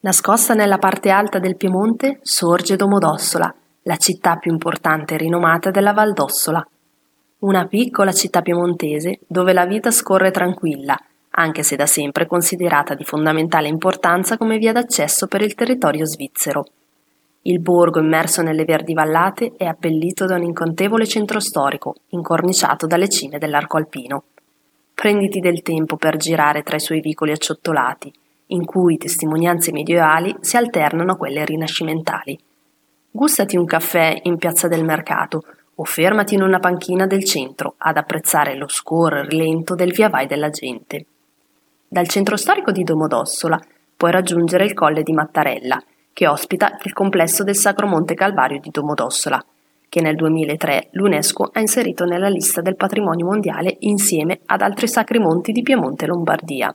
Nascosta nella parte alta del Piemonte sorge Domodossola, la città più importante e rinomata della Val d'Ossola. Una piccola città piemontese dove la vita scorre tranquilla, anche se da sempre considerata di fondamentale importanza come via d'accesso per il territorio svizzero. Il borgo, immerso nelle verdi vallate, è abbellito da un incontevole centro storico, incorniciato dalle cime dell'arco alpino. Prenditi del tempo per girare tra i suoi vicoli acciottolati, in cui testimonianze medievali si alternano a quelle rinascimentali. Gustati un caffè in piazza del mercato o fermati in una panchina del centro ad apprezzare lo scorrere lento del via vai della gente. Dal centro storico di Domodossola puoi raggiungere il colle di Mattarella, che ospita il complesso del Sacro Monte Calvario di Domodossola, che nel 2003 l'UNESCO ha inserito nella lista del patrimonio mondiale insieme ad altri sacri monti di Piemonte e Lombardia.